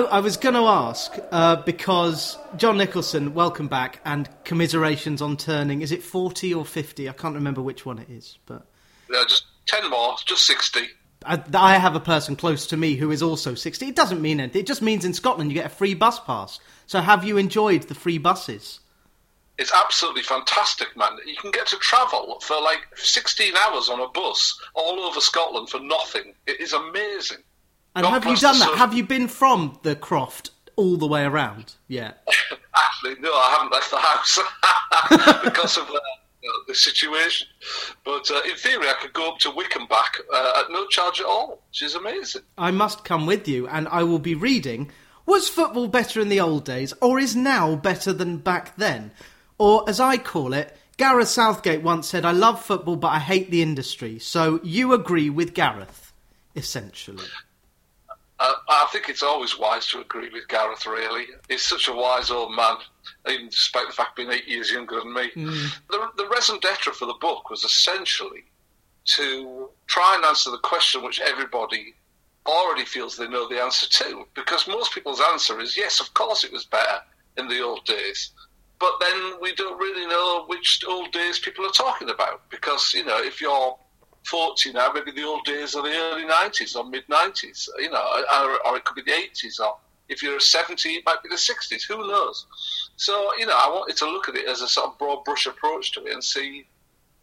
know, I was going to ask uh, because John Nicholson, welcome back, and commiserations on turning. Is it forty or fifty? I can't remember which one it is, but Yeah, just ten more, just sixty. I, I have a person close to me who is also sixty. It doesn't mean anything. It just means in Scotland you get a free bus pass. So, have you enjoyed the free buses? It's absolutely fantastic, man. You can get to travel for like 16 hours on a bus all over Scotland for nothing. It is amazing. And have you done that? South- Have you been from the Croft all the way around? Yeah. Actually, no, I haven't left the house because of uh, the situation. But uh, in theory, I could go up to Wickham back uh, at no charge at all, which is amazing. I must come with you, and I will be reading. Was football better in the old days, or is now better than back then? Or, as I call it, Gareth Southgate once said, I love football, but I hate the industry. So you agree with Gareth, essentially. Uh, I think it's always wise to agree with Gareth, really. He's such a wise old man, even despite the fact being eight years younger than me. The, the raison d'etre for the book was essentially to try and answer the question which everybody already feels they know the answer to. Because most people's answer is yes, of course it was better in the old days. But then we don't really know which old days people are talking about. Because, you know, if you're 40 now, maybe the old days are the early 90s or mid 90s, you know, or, or it could be the 80s, or if you're 70, it might be the 60s, who knows? So, you know, I wanted to look at it as a sort of broad brush approach to it and see,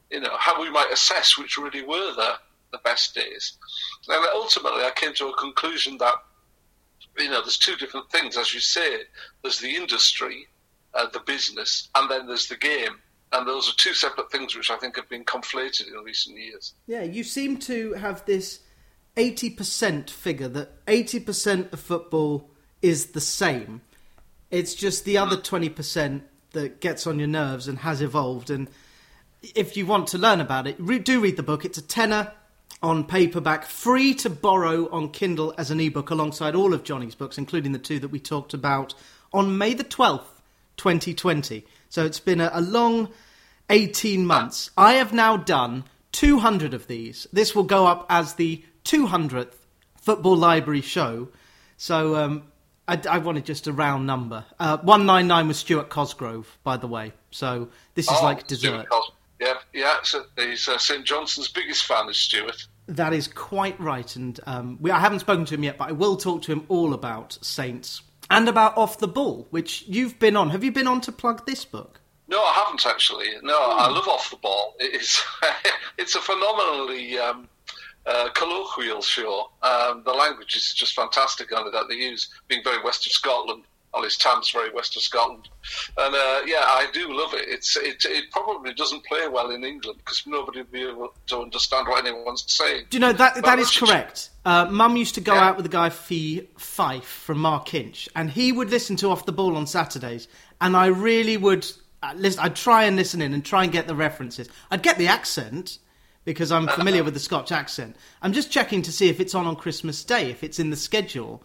you know, how we might assess which really were the, the best days. And ultimately, I came to a conclusion that, you know, there's two different things, as you say. There's the industry, uh, the business, and then there's the game. And those are two separate things which I think have been conflated in recent years. Yeah, you seem to have this 80% figure that 80% of football is the same. It's just the other hmm. 20% that gets on your nerves and has evolved. And if you want to learn about it, re- do read the book. It's a tenner on paperback, free to borrow on Kindle as an ebook alongside all of Johnny's books, including the two that we talked about on May the 12th, 2020. So it's been a, a long 18 months. I have now done 200 of these. This will go up as the 200th Football Library show. So um, I, I wanted just a round number. Uh, 199 was Stuart Cosgrove, by the way. So this is Oh, like dessert. Yeah, yeah. So he's uh, St Johnstone's biggest fan, is Stuart. That is quite right, and um, we, I haven't spoken to him yet, but I will talk to him all about Saints and about Off the Ball, which you've been on. Have you been on to plug this book? No, I haven't actually. No, I love off the ball. It is, it's a phenomenally um, uh, colloquial show. Um, the language is just fantastic on it that they use, being very west of Scotland. Alice Tam's very west of Scotland, and uh, yeah, I do love it. It's it, it probably doesn't play well in England because nobody will be able to understand what anyone's saying. Do you know that But that is correct? Uh, Mum used to go Yeah. out with a guy Fee Fife from Markinch, and he would listen to Off the Ball on Saturdays, and I really would uh, listen. I'd try and listen in and try and get the references. I'd get the accent because I'm familiar with the Scotch accent. I'm just checking to see if it's on on Christmas Day, if it's in the schedule.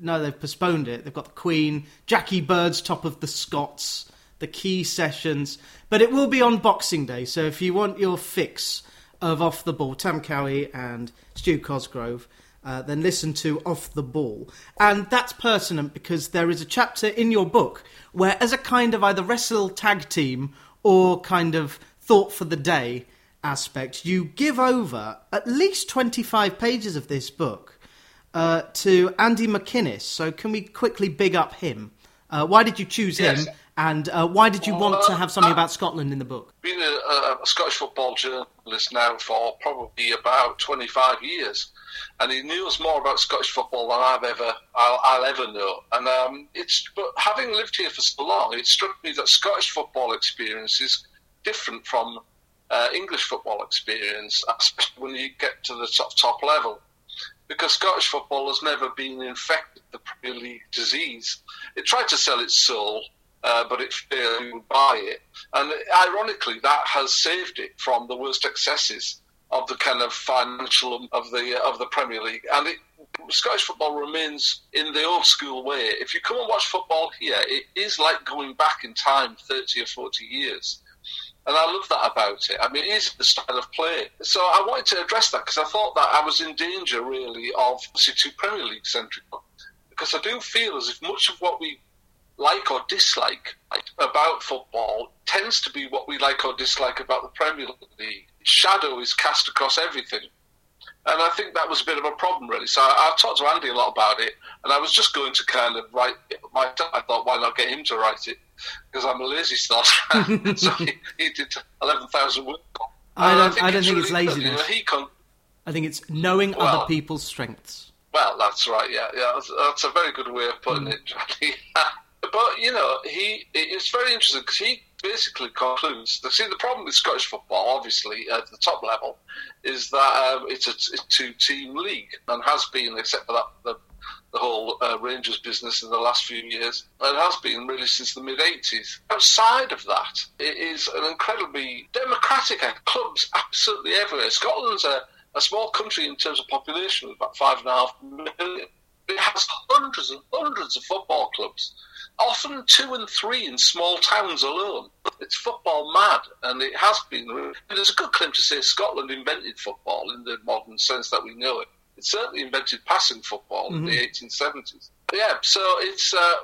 No, they've postponed it. They've got the Queen, Jackie Bird's Top of the Scots, the Quay Sessions, but it will be on Boxing Day. So if you want your fix of Off the Ball, Tam Cowie and Stu Cosgrove, uh, then listen to Off the Ball. And that's pertinent because there is a chapter in your book where, as a kind of either wrestle tag team or kind of thought for the day aspect, you give over at least 25 pages of this book uh, to Andy McInnes. So, can we quickly big up him? Uh, why did you choose Yes. him? And uh, why did you want to have something about Scotland in the book? been a, a, Scottish football journalist now for probably about 25 years, and he knows more about Scottish football than I've ever I'll, I'll ever know. And um, it's but having lived here for so long, it struck me that Scottish football experience is different from uh, English football experience, especially when you get to the top top level. Because Scottish football has never been infected with the Premier League disease. It tried to sell its soul uh, but it failed buy it. And ironically, that has saved it from the worst excesses of the kind of financial of the of the Premier League. And it, Scottish football remains in the old school way. If you come and watch football here, it is like going back in time 30 or 40 years. And I love that about it. I mean, it is the style of play. So I wanted to address that because I thought that I was in danger, really, of too Premier League centric because I do feel as if much of what we like or dislike about football tends to be what we like or dislike about the Premier League. Shadow is cast across everything. And I think that was a bit of a problem, really. So I, have talked to Andy a lot about it, and I was just going to kind of write it myself. I thought, why not get him to write it? Because I'm a lazy start. so he, he did 11,000 words. I don't, I, think, I don't it's, think really it's laziness. You know, I think it's knowing well, other people's strengths. Well, that's right, yeah. yeah that's, that's a very good way of putting mm. it, But, you know, he it's very interesting because he basically concludes. See, the problem with Scottish football, obviously, at the top level, is that um, it's a, a two-team league and has been, except for that the, the whole uh, Rangers business in the last few years. It has been really since the mid 80s. Outside of that, it is an incredibly democratic clubs absolutely everywhere. Scotland's a, a small country in terms of population, about five and a half million. It has hundreds and hundreds of football clubs often two and three in small towns alone. It's football mad, and it has been. There's a good claim to say Scotland invented football in the modern sense that we know it. It certainly invented passing football mm-hmm. in the 1870s. But yeah, so it's uh,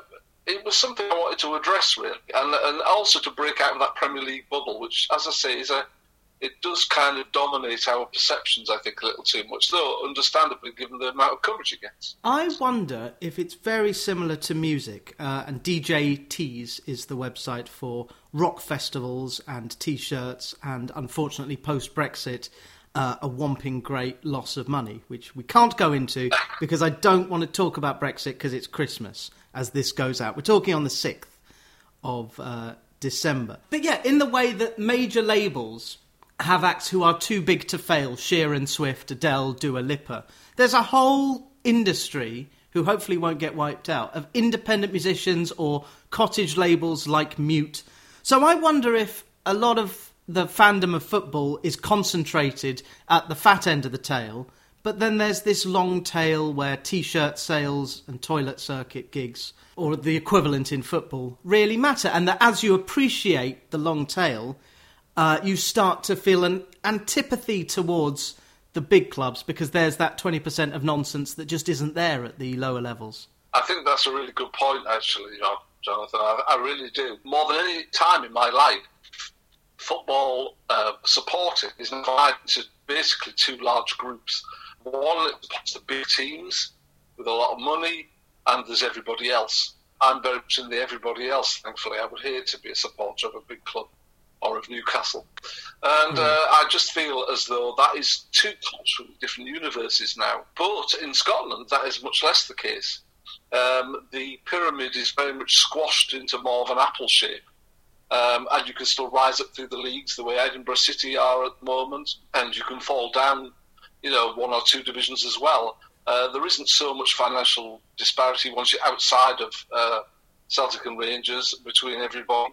it was something I wanted to address really, and and also to break out of that Premier League bubble, which, as I say, is a it does kind of dominate our perceptions, I think, a little too much, though, understandably, given the amount of coverage it gets. I wonder if it's very similar to music, uh, and DJ Tees is the website for rock festivals and t shirts, and unfortunately, post Brexit, uh, a whomping great loss of money, which we can't go into because I don't want to talk about Brexit because it's Christmas as this goes out. We're talking on the 6th of uh, December. But yeah, in the way that major labels have acts who are too big to fail Sheeran, Swift, Adele, Dua Lipa. There's a whole industry who hopefully won't get wiped out of independent musicians or cottage labels like Mute. So I wonder if a lot of the fandom of football is concentrated at the fat end of the tail, but then there's this long tail where t shirt sales and toilet circuit gigs, or the equivalent in football, really matter. And that as you appreciate the long tail, uh, you start to feel an antipathy towards the big clubs because there's that 20% of nonsense that just isn't there at the lower levels. I think that's a really good point, actually, Jonathan. I, I really do. More than any time in my life, football uh, supporting is divided into basically two large groups. One is the big teams with a lot of money, and there's everybody else. I'm very much in the everybody else, thankfully. I would hate to be a supporter of a big club or of Newcastle. And mm. uh, I just feel as though that is two completely different universes now. But in Scotland, that is much less the case. Um, the pyramid is very much squashed into more of an apple shape. Um, and you can still rise up through the leagues the way Edinburgh City are at the moment, and you can fall down, you know, one or two divisions as well. Uh, there isn't so much financial disparity once you're outside of uh, Celtic and Rangers between everybody.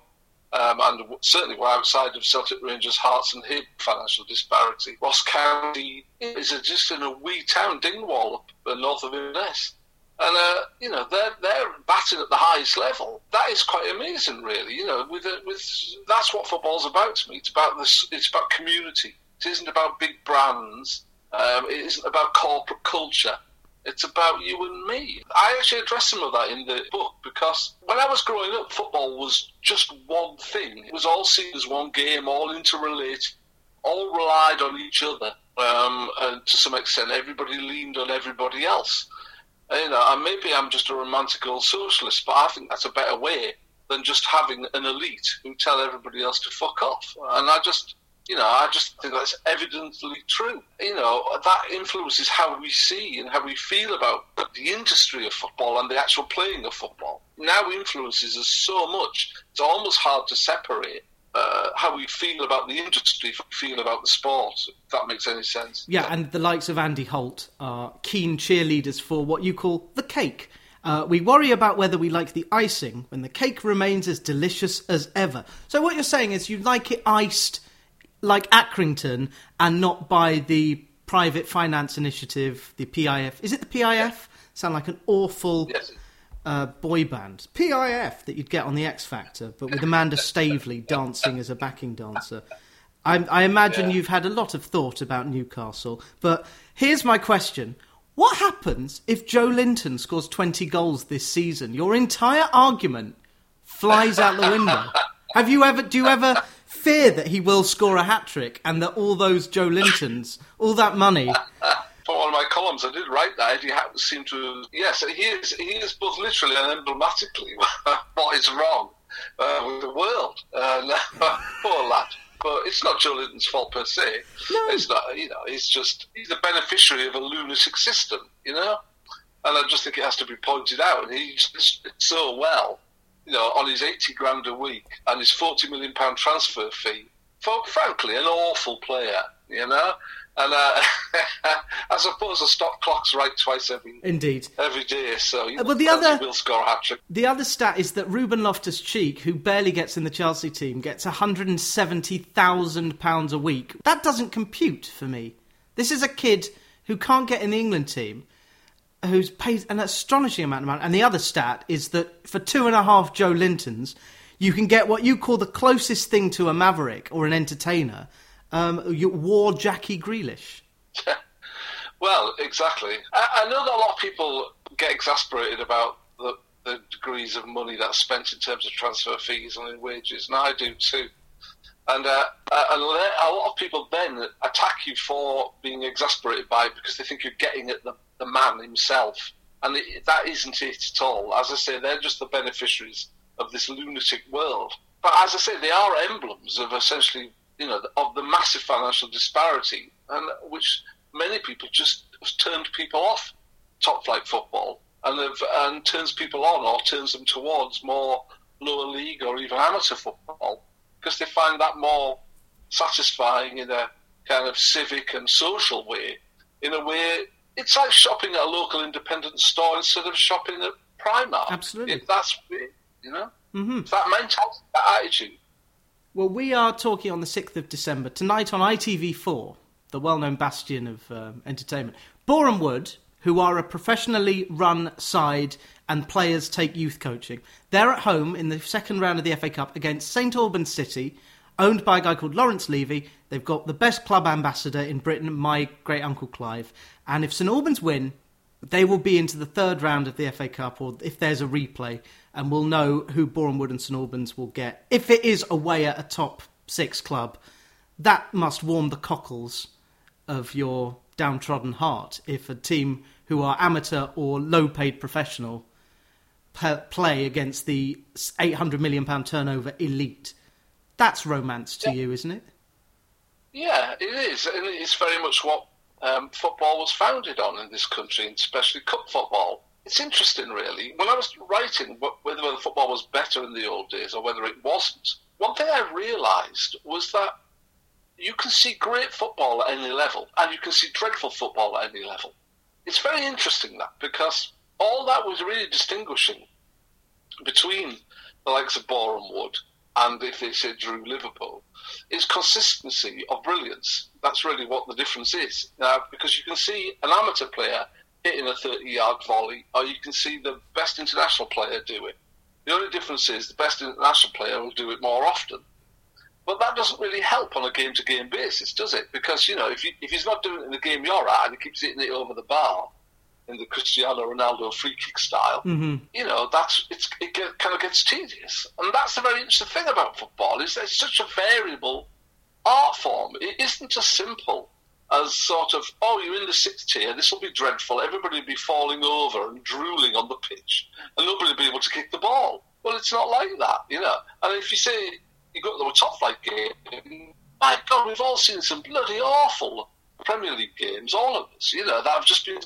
Um, and certainly we're outside of Celtic Rangers, Hearts and Hib financial disparity. Ross County is just in a wee town, Dingwall, up north of Inverness. And, uh, you know, they're, they're batting at the highest level. That is quite amazing, really. You know, with, with that's what football's about to me. It's about this, it's about community. It isn't about big brands. Um, it isn't about corporate culture. It's about you and me. I actually address some of that in the book because when I was growing up, football was just one thing. It was all seen as one game, all interrelated, all relied on each other. Um, and to some extent, everybody leaned on everybody else. You know, and maybe I'm just a romantic old socialist, but I think that's a better way than just having an elite who tell everybody else to fuck off. And I just you know, I just think that's evidently true. You know, that influences how we see and how we feel about the industry of football and the actual playing of football. Now influences us so much, it's almost hard to separate uh, how we feel about the industry, feel about the sport, if that makes any sense. Yeah, and the likes of Andy Holt are keen cheerleaders for what you call the cake. Uh, we worry about whether we like the icing when the cake remains as delicious as ever. So, what you're saying is you like it iced like Accrington and not by the private finance initiative, the PIF. Is it the PIF? Sound like an awful yes. uh, boy band. PIF that you'd get on the X Factor, but with Amanda Staveley dancing as a backing dancer. I, I imagine yeah. you've had a lot of thought about Newcastle, but here's my question. What happens if Joelinton scores 20 goals this season? Your entire argument flies out the window. Have you ever, do you ever fear that he will score a hat trick and that all those Joelintons, all that money. For one of my columns, I did write that Eddie Howe seemed to. Yes, he is, he is both literally and emblematically what is wrong uh, with the world. Uh, poor lad but it's not Joelinton's fault per se. No. It's not, you know, he's just, he's a beneficiary of a lunatic system, you know? And I just think it has to be pointed out. And he's so well, you know, on his 80 grand a week and his 40 million pound transfer fee for, frankly, an awful player, you know? And uh, I suppose the stop clock's right twice every indeed every day. So you but the other will score a hat trick. The other stat is that Ruben Loftus Cheek, who barely gets in the Chelsea team, gets one hundred and seventy thousand pounds a week. That doesn't compute for me. This is a kid who can't get in the England team, who's paid an astonishing amount of money. And the other stat is that for two and a half Joelintons, you can get what you call the closest thing to a maverick or an entertainer um, war Jackie Grealish. well, exactly. I, I, know that a lot of people get exasperated about the, the, degrees of money that's spent in terms of transfer fees and in wages, and I do too. And, uh, uh a lot of people then attack you for being exasperated by it because they think you're getting at the, the man himself. And it, that isn't it at all. As I say, they're just the beneficiaries of this lunatic world. But as I say, they are emblems of essentially you know, of the massive financial disparity, and which many people just turned people off top flight football and and turns people on or turns them towards more lower league or even amateur football because they find that more satisfying in a kind of civic and social way. In a way, it's like shopping at a local independent store instead of shopping at Primark. Absolutely, it, that's it, you know. Mm-hmm. It's that mentality, that attitude. Well, we are talking on the 6th of December, tonight on ITV4, the well known bastion of um, entertainment. Boreham Wood, who are a professionally run side and players take youth coaching, they're at home in the second round of the FA Cup against St Albans City, owned by a guy called Lawrence Levy. They've got the best club ambassador in Britain, my great uncle Clive. And if St Albans win, they will be into the third round of the FA Cup, or if there's a replay, and we'll know who Wood and St Albans will get. If it is away at a top six club, that must warm the cockles of your downtrodden heart. If a team who are amateur or low paid professional play against the £800 million turnover elite, that's romance to yeah. you, isn't it? Yeah, it is. And it's very much what um, football was founded on in this country, and especially cup football it's interesting, really. When I was writing whether, whether football was better in the old days or whether it wasn't, one thing I realised was that you can see great football at any level and you can see dreadful football at any level. It's very interesting that because all that was really distinguishing between the likes of Boreham Wood and if they say Drew Liverpool is consistency of brilliance. That's really what the difference is. Now, because you can see an amateur player hitting a 30 yard volley, or you can see the best international player do it. The only difference is the best international player will do it more often. But that doesn't really help on a game to game basis, does it? Because, you know, if, you, if he's not doing it in the game you're at and he keeps hitting it over the bar in the Cristiano Ronaldo free kick style, mm-hmm. you know, that's it's, it kind of gets tedious. And that's the very interesting thing about football is that it's such a variable art form. It isn't as simple as sort of, oh, you're in the sixth tier, this will be dreadful, everybody will be falling over and drooling on the pitch, and nobody will be able to kick the ball. Well, it's not like that, you know. And if you say you go to a top flight game, my God, we've all seen some bloody awful Premier League games, all of us, you know, that have just been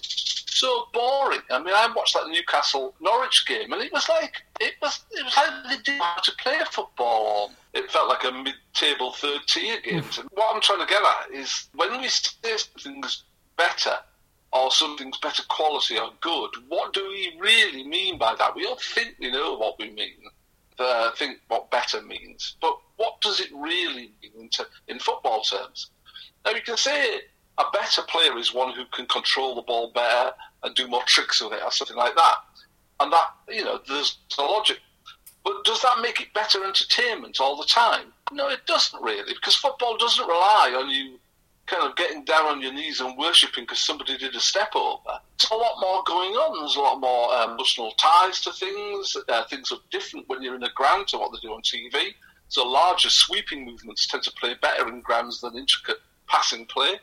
so boring. I mean, I watched that Newcastle Norwich game, and it was like it was it was how they did how to play football. It felt like a mid-table third tier game. And what I'm trying to get at is when we say something's better or something's better quality or good, what do we really mean by that? We all think we know what we mean. Uh, think what better means, but what does it really mean in, in football terms? Now you can say a better player is one who can control the ball better and do more tricks with it or something like that. And that, you know, there's a logic. But does that make it better entertainment all the time? No, it doesn't really, because football doesn't rely on you kind of getting down on your knees and worshipping because somebody did a step over. There's a lot more going on. There's a lot more um, emotional ties to things. Uh, things are different when you're in a ground to what they do on TV. So larger sweeping movements tend to play better in grounds than intricate passing play.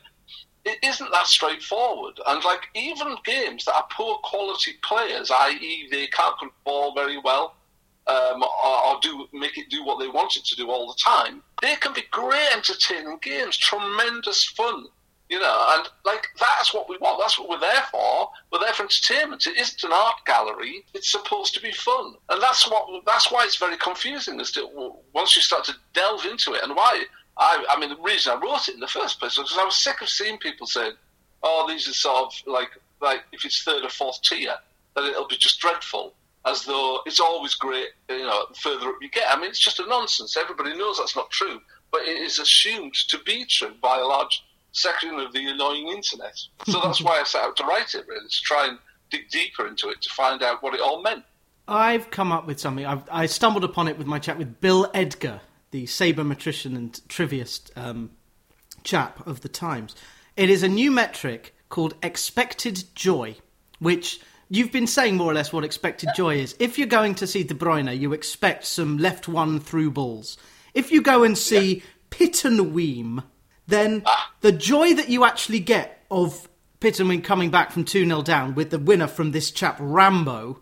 It isn't that straightforward. And like even games that are poor quality players, i.e., they can't control very well, um, or, or, do make it do what they want it to do all the time. They can be great, entertaining games, tremendous fun. You know, and like that's what we want. That's what we're there for. We're there for entertainment. It isn't an art gallery. It's supposed to be fun, and that's what. That's why it's very confusing. As to once you start to delve into it, and why. I, I mean, the reason I wrote it in the first place was because I was sick of seeing people saying, "Oh, these are sort of like like if it's third or fourth tier, then it'll be just dreadful." as though it's always great, you know, the further up you get. I mean, it's just a nonsense. Everybody knows that's not true, but it is assumed to be true by a large section of the annoying internet. So that's why I set out to write it, really, to try and dig deeper into it to find out what it all meant. I've come up with something. I've, i stumbled upon it with my chat with Bill Edgar, the sabermetrician and triviast um, chap of the Times. It is a new metric called expected joy, which You've been saying more or less what expected joy is. If you're going to see De Bruyne, you expect some left one through balls. If you go and see yeah. Pittenweem, then ah. the joy that you actually get of Pittenweem coming back from 2 0 down with the winner from this chap, Rambo,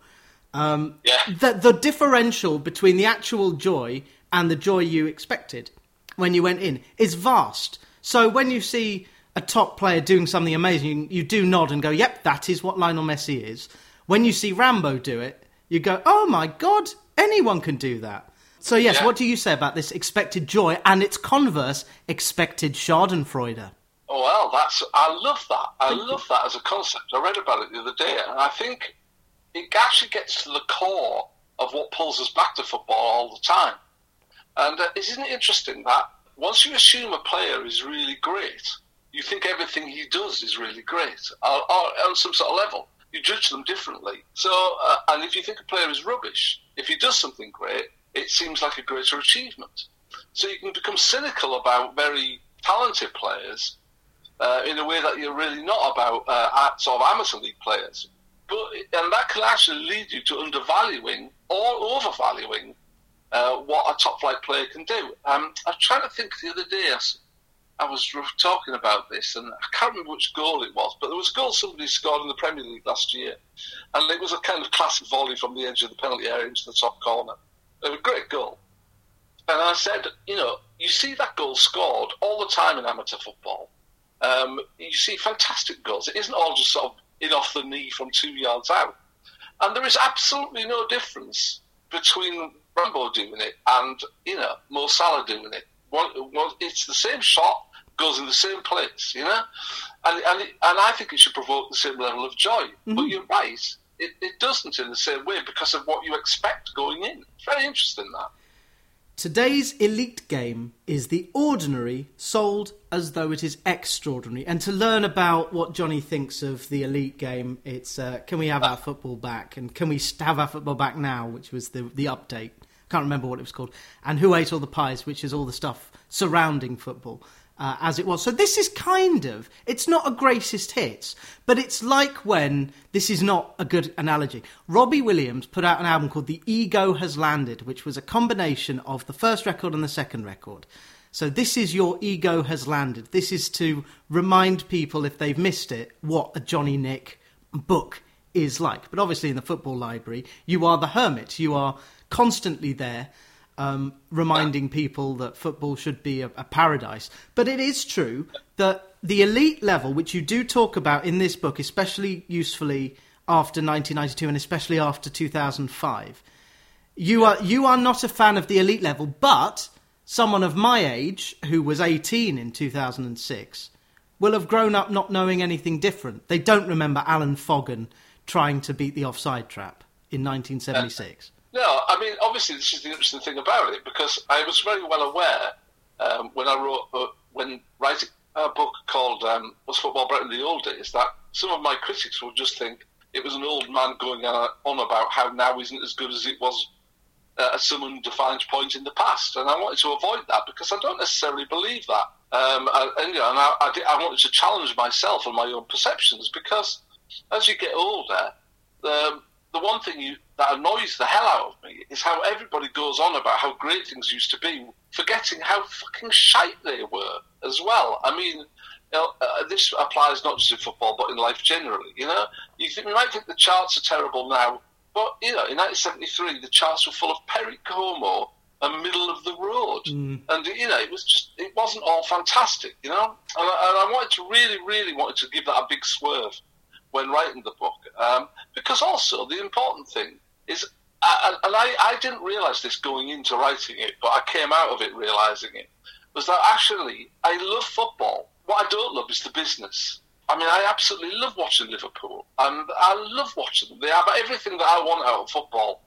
um, yeah. the, the differential between the actual joy and the joy you expected when you went in is vast. So when you see a top player doing something amazing, you, do nod and go, "Yep, that is what Lionel Messi is." When you see Rambo do it, you go, "Oh my god, anyone can do that." So yes, yeah. what do you say about this expected joy and its converse, expected Schadenfreude? Oh well, that's I love that. I love that as a concept. I read about it the other day, and I think it actually gets to the core of what pulls us back to football all the time. Isn't it interesting that once you assume a player is really great, you think everything he does is really great, or, or on some sort of level. You judge them differently. So, uh, and if you think a player is rubbish, if he does something great, it seems like a greater achievement. So you can become cynical about very talented players uh, in a way that you're really not about uh, sort of amateur league players. But and that can actually lead you to undervaluing or overvaluing uh, what a top flight player can do. Um, I was trying to think the other day. I was talking about this, and I can't remember which goal it was, but there was a goal somebody scored in the Premier League last year, and it was a kind of classic volley from the edge of the penalty area into the top corner. It was a great goal. And I said, you know, you see that goal scored all the time in amateur football. Um, you see fantastic goals. It isn't all just sort of in off the knee from two yards out. And there is absolutely no difference between Rambo doing it and, you know, Mo Salah doing it. One, one, it's the same shot, goes in the same place, you know? And, and, and I think it should provoke the same level of joy. Mm-hmm. But you're right, it, it doesn't in the same way because of what you expect going in. It's very interesting that. Today's elite game is the ordinary sold as though it is extraordinary. And to learn about what Johnny thinks of the elite game, it's uh, can we have our football back? And can we have our football back now? Which was the, the update. Can't remember what it was called. And Who Ate All the Pies, which is all the stuff surrounding football uh, as it was. So this is kind of it's not a greatest hits, but it's like when this is not a good analogy. Robbie Williams put out an album called The Ego Has Landed, which was a combination of the first record and the second record. So this is your ego has landed. This is to remind people if they've missed it what a Johnny Nick book is like. But obviously in the football library, you are the hermit. You are constantly there um, reminding people that football should be a, a paradise. But it is true that the elite level, which you do talk about in this book, especially usefully after 1992 and especially after 2005, you are you are not a fan of the elite level, but someone of my age who was 18 in 2006 will have grown up not knowing anything different. They don't remember Alan Foggon trying to beat the offside trap in 1976. No, I mean, obviously, this is the interesting thing about it because I was very well aware um, when I wrote, uh, when writing a book called um, Was Football Better in the Old Days, that some of my critics would just think it was an old man going on about how now isn't as good as it was at some undefined point in the past, and I wanted to avoid that because I don't necessarily believe that. Um, and, you know, and I, I, I, wanted to challenge myself and my own perceptions because as you get older, the, the one thing you, that annoys the hell out of me is how everybody goes on about how great things used to be, forgetting how fucking shite they were as well. I mean, you know, uh, this applies not just in football but in life generally. You know, you think you might think the charts are terrible now, but you know, in 1973 the charts were full of Perry Como and middle of the road, mm. and you know, it was just it wasn't all fantastic. You know, and I, and I wanted to really, really wanted to give that a big swerve when writing the book. Um, because also, the important thing is, and I, I didn't realise this going into writing it, but I came out of it realising it, was that actually I love football. What I don't love is the business. I mean, I absolutely love watching Liverpool, and I love watching them. They have everything that I want out of football.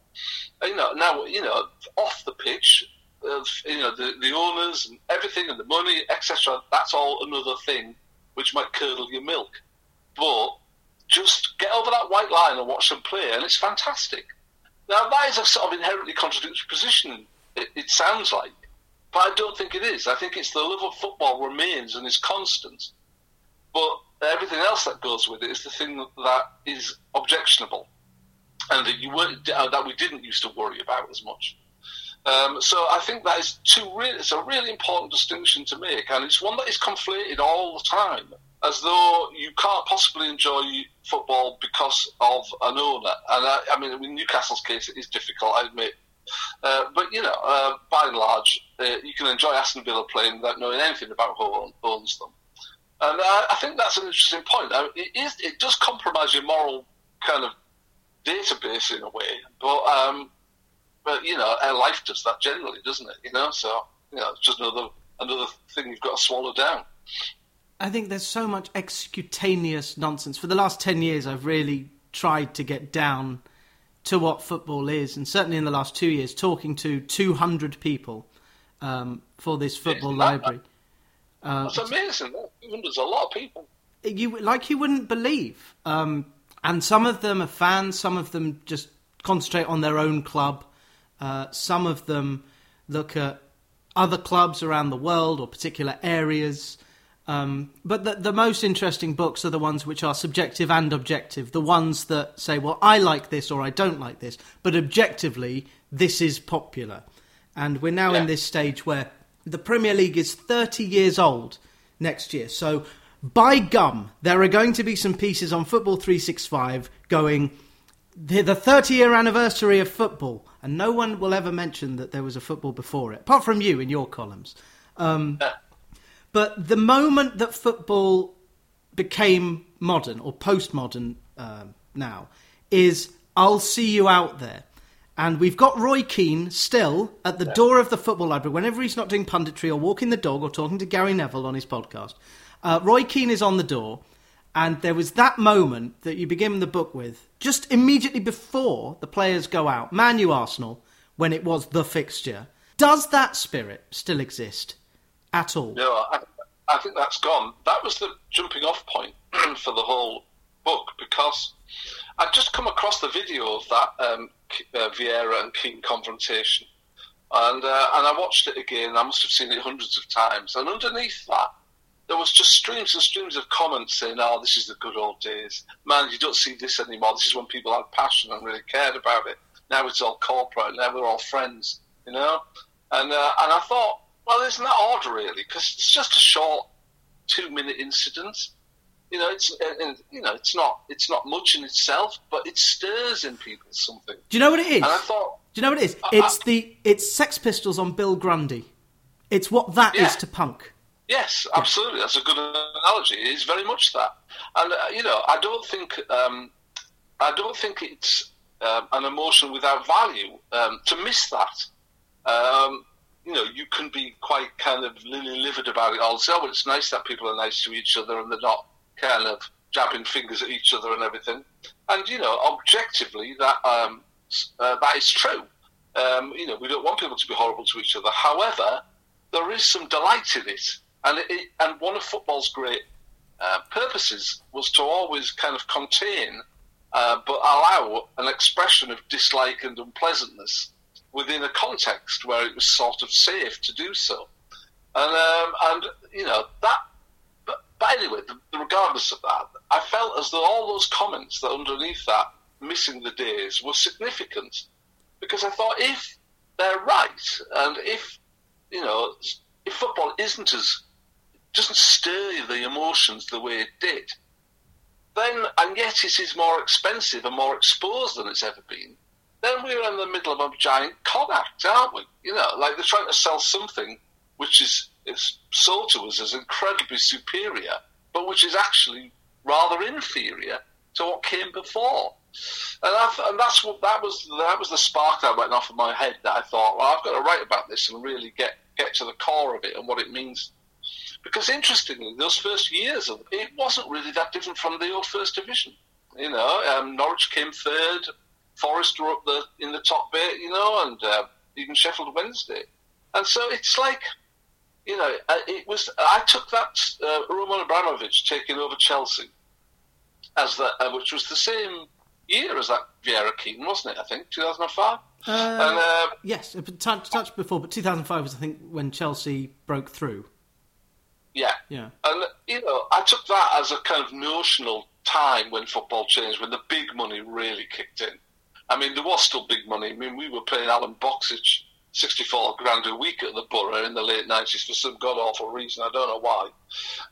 You know, now you know, off the pitch, uh, you know, the, the owners and everything, and the money, etc. That's all another thing which might curdle your milk. But just get over that white line and watch them play, and it's fantastic. Now, that is a sort of inherently contradictory position, it, it sounds like, but I don't think it is. I think it's the love of football remains and is constant, but everything else that goes with it is the thing that is objectionable, and that you were, uh, that we didn't used to worry about as much. Um, so I think that is two it's a really important distinction to make, and it's one that is conflated all the time as though you can't possibly enjoy football because of an owner. And I, I mean, in Newcastle's case, it is difficult, I admit. Uh, but you know, uh, by and large, uh, you can enjoy Aston Villa playing without knowing anything about who owns them. And I, I think that's an interesting point. I mean, it is, it does compromise your moral kind of database in a way, but um, but you know, our life does that generally, doesn't it? You know, so you know, it's just another another thing you've got to swallow down. I think there's so much executaneous nonsense. For the last 10 years, I've really tried to get down to what football is, and certainly in the last two years, talking to 200 people um, for this football library. Uh, That's amazing. There's a lot of people. You like you wouldn't believe, um, and some of them are fans. Some of them just concentrate on their own club. Uh, some of them look at other clubs around the world or particular areas. Um, but the, the, most interesting books are the ones which are subjective and objective. The ones that say, well, I like this or I don't like this, but objectively, this is popular. And we're now yeah. in this stage where the Premier League is 30 years old next year. So, by gum, there are going to be some pieces on Football 365 going, the 30 year anniversary of football. And no one will ever mention that there was a football before it, apart from you in your columns. Um, but the moment that football became modern or postmodern uh, now is I'll see you out there. And we've got Roy Keane still at the yeah. door of the football library whenever he's not doing punditry or walking the dog or talking to Gary Neville on his podcast. Uh, Roy Keane is on the door, and there was that moment that you begin the book with, just immediately before the players go out, Man U Arsenal, when it was the fixture. Does that spirit still exist at all. No, I, I think that's gone. That was the jumping off point for the whole book because I'd just come across the video of that um, uh, Vieira and Keane confrontation, and uh, and I watched it again. I must have seen it hundreds of times, and underneath that. There was just streams and streams of comments saying, "Oh, this is the good old days, man. You don't see this anymore. This is when people had passion and really cared about it. Now it's all corporate. Now we're all friends, you know." And uh, and I thought, well, isn't that odd, really? Because it's just a short two-minute incident. You know, it's uh, you know, it's not it's not much in itself, but it stirs in people something. Do you know what it is? And I thought, do you know what it is? It's I, the it's Sex Pistols on Bill Grundy. It's what that yeah. is to punk. Yes, absolutely. That's a good analogy. It is very much that. And uh, you know, I don't think um, I don't think it's um, an emotion without value um, to miss that. You know, you can be quite kind of lily livered about it all. So, oh, it's nice that people are nice to each other and they're not kind of jabbing fingers at each other and everything. And you know, objectively, that um, uh, that is true. Um, you know, we don't want people to be horrible to each other. However, there is some delight in it, and it, and one of football's great uh, purposes was to always kind of contain, uh, but allow an expression of dislike and unpleasantness within a context where it was sort of safe to do so. And um, and you know that. But, but anyway, regardless of that, I felt as though all those comments that underneath that missing the days were significant because I thought if they're right and if you know if football isn't as doesn't stir the emotions the way it did, then and yet it is more expensive and more exposed than it's ever been. Then we're in the middle of a giant con act, aren't we? You know, like they're trying to sell something which is, is sold to us as incredibly superior, but which is actually rather inferior to what came before. And, I, and that's what that was. That was the spark that went off in my head. That I thought, well, I've got to write about this and really get get to the core of it and what it means. Because interestingly, those first years of it wasn't really that different from the old First Division. You know, um, Norwich came third, Forest were up the in the top bit. You know, and uh, even Sheffield Wednesday. And so it's like you know, uh, it was. I took that uh, Roman Abramovich taking over Chelsea as that, uh, which was the same year as that Vieira Keaton, wasn't it? I think 2005. Uh, and, uh, yes, touch, touch before, but 2005 was I think when Chelsea broke through. Yeah, yeah, and you know, I took that as a kind of notional time when football changed, when the big money really kicked in. I mean, there was still big money. I mean, we were paying Alen Boksic 64 grand a week at the Borough in the late 90s for some god awful reason. I don't know why.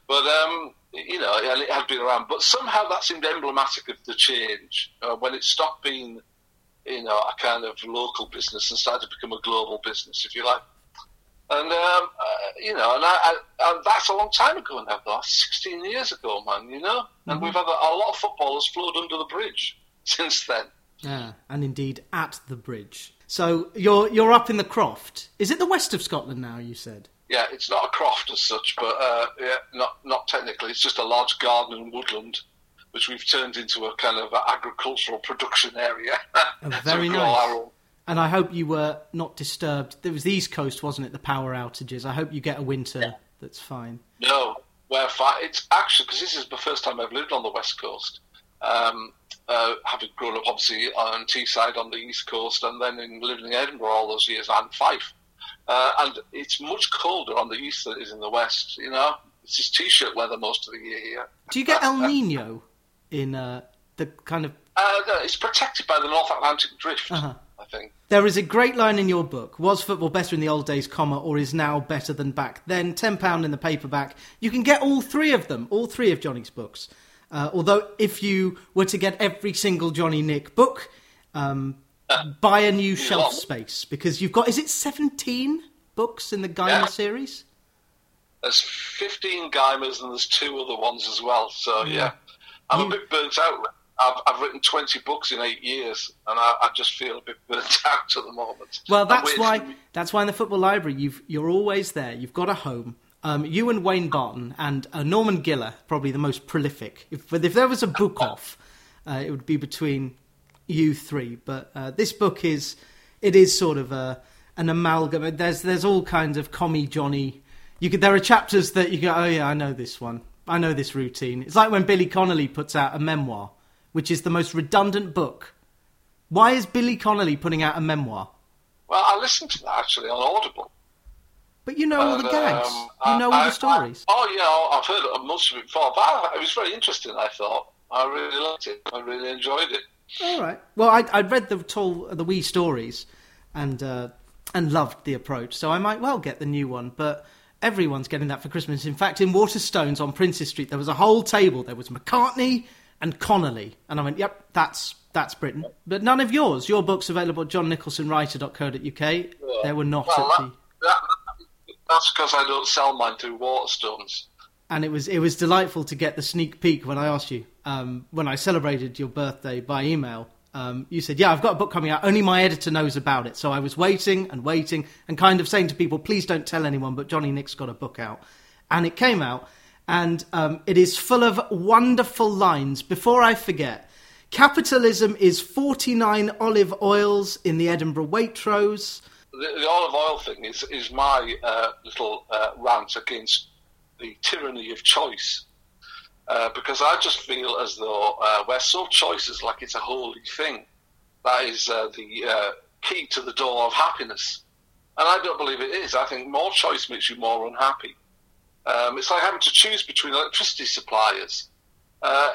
But, um, you know, it had been around. But somehow that seemed emblematic of the change uh, when it stopped being, you know, a kind of local business and started to become a global business, if you like. And, um, uh, you know, and, I, I, and, that's a long time ago now, though. 16 years ago, man, you know? And mm-hmm. we've had a, a lot of footballers flowed under the bridge since then. Yeah, and indeed at the bridge. So you're you're up in the croft. Is it the west of Scotland now? You said. Yeah, it's not a croft as such, but uh, yeah, not not technically. It's just a large garden and woodland, which we've turned into a kind of agricultural production area. Oh, very nice. And I hope you were not disturbed. There was the East Coast, wasn't it? The power outages. I hope you get a winter yeah. that's fine. No, we're fine. It's actually because this is the first time I've lived on the West Coast. Um, uh, grown up obviously on Teesside on the east coast, and then in living in Edinburgh all those years and Fife, uh, and it's much colder on the east than it is in the west. You know, it's just t-shirt weather most of the year here. Do you get El Nino in uh, the kind of? Uh, no, it's protected by the North Atlantic Drift. Uh-huh. I think. There is a great line in your book. Was football better in the old days, comma, or is now better than back then? £10 in the paperback. You can get all three of them, all three of Johnny's books. Uh, although, if you were to get every single Johnny Nick book, um, uh, buy a new shelf space because you've got, is it 17 books in the Guymer yeah. series? There's 15 Guymers and there's two other ones as well. So, yeah, yeah. I'm you... a bit burnt out. I've, I've, written 20 books in eight years and I, I, just feel a bit burnt out at the moment. Well, that's why, that's why in the Football Library you've, you're always there. You've got a home um, you and Wayne Barton and uh, Norman Giller, probably the most prolific. If, if there was a book off, uh, it would be between you three. But uh, this book is it is sort of a, an amalgam. There's there's all kinds of commie Johnny. You could there are chapters that you go, oh yeah, I know this one. I know this routine. It's like when Billy Connolly puts out a memoir, which is the most redundant book. Why is Billy Connolly putting out a memoir? Well, I listened to that actually on Audible but you know all the gags. Um, you know I, all the stories. I, oh yeah, I've heard most of it before. But it was very interesting. I thought I really liked it. I really enjoyed it. All right. Well, I I read the tall the wee stories, and uh, and loved the approach. So I might well get the new one, but. Everyone's getting that for Christmas. In fact, in Waterstones on Princes Street, there was a whole table. There was McCartney and Connolly, and I went, "Yep, that's that's Britain." But none of yours. Your book's available at johnnicholsonwriter.co.uk. Yeah. There were not well, at the. That, that's because I don't sell mine through Waterstones. And it was it was delightful to get the sneak peek when I asked you um, when I celebrated your birthday by email. Um, you said, "Yeah, I've got a book coming out. Only my editor knows about it." So I was waiting and waiting and kind of saying to people, "Please don't tell anyone." But Johnny Nick's got a book out, and it came out, and um, it is full of wonderful lines. Before I forget, capitalism is forty nine olive oils in the Edinburgh Waitrose the, olive oil thing is is my uh, little uh, rant against the tyranny of choice. Uh, because I just feel as though uh, we're so choices like it's a holy thing. That is uh, the uh, key to the door of happiness. And I don't believe it is. I think more choice makes you more unhappy. Um, it's like having to choose between electricity suppliers.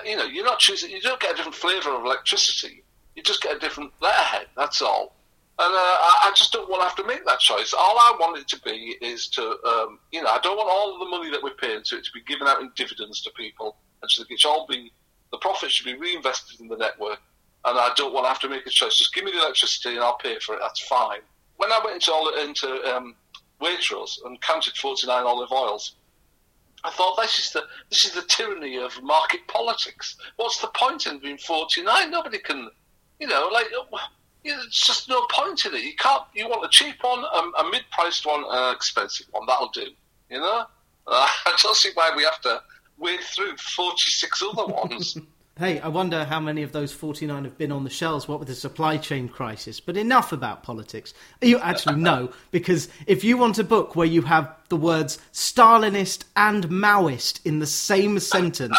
You know, you're not choosing. You don't get a different flavour of electricity. You just get a different letterhead. That's all. And uh, I, just don't want to have to make that choice. All I want it to be is to, um, you know, I don't want all of the money that we're paying to it to be given out in dividends to people, and so it should all be the profit should be reinvested in the network. And I don't want to have to make a choice. Just give me the electricity and I'll pay for it. That's fine. When I went into all, into um, Waitrose and counted 49 olive oils, I thought this is the this is the tyranny of market politics. What's the point in being 49? Nobody can, you know, like it's just no point in it. You can't. You want a cheap one, a, a mid-priced one, an expensive one. That'll do. You know. Uh, I don't see why we have to wade through 46 other ones. Hey, I wonder how many of those 49 have been on the shelves, what with the supply chain crisis. But enough about politics. You actually know, because if you want a book where you have the words Stalinist and Maoist in the same sentence.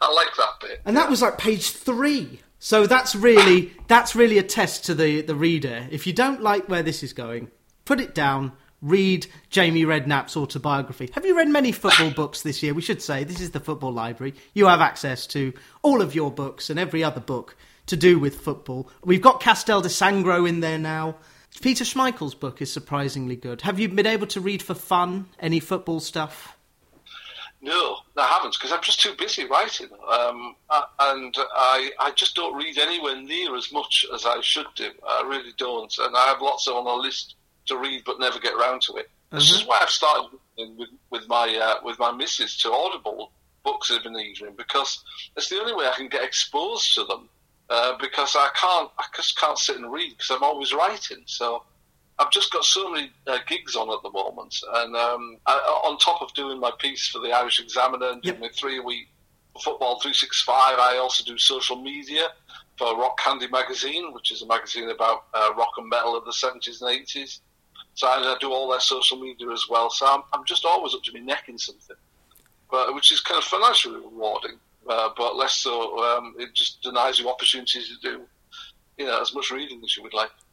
I like that bit. And that was like page three. So that's really that's really a test to the, the reader. If you don't like where this is going, put it down, read Jamie Redknapp's autobiography. Have you read many football books this year? We should say this is the football library. You have access to all of your books and every other book to do with football. We've got Castel di Sangro in there now. Peter Schmeichel's book is surprisingly good. Have you been able to read for fun any football stuff? No, I haven't because I'm just too busy writing, um, and I I just don't read anywhere near as much as I should do. I really don't, and I have lots on a list to read but never get around to it. Mm-hmm. This is why I've started with with my uh, with my missus to Audible books in the evening because it's the only way I can get exposed to them. Uh, because I can't, I just can't sit and read because I'm always writing. So I've just got so many uh, gigs on at the moment, and um, I, on top of doing my piece for the Irish Examiner and doing yep. my three-week football three six five, I also do social media for Rock Candy magazine, which is a magazine about uh, rock and metal of the seventies and eighties. So I do all their social media as well. So I'm, I'm just always up to my neck in something, but which is kind of financially rewarding, uh, but less so. Um, it just denies you opportunities to do, you know, as much reading as you would like.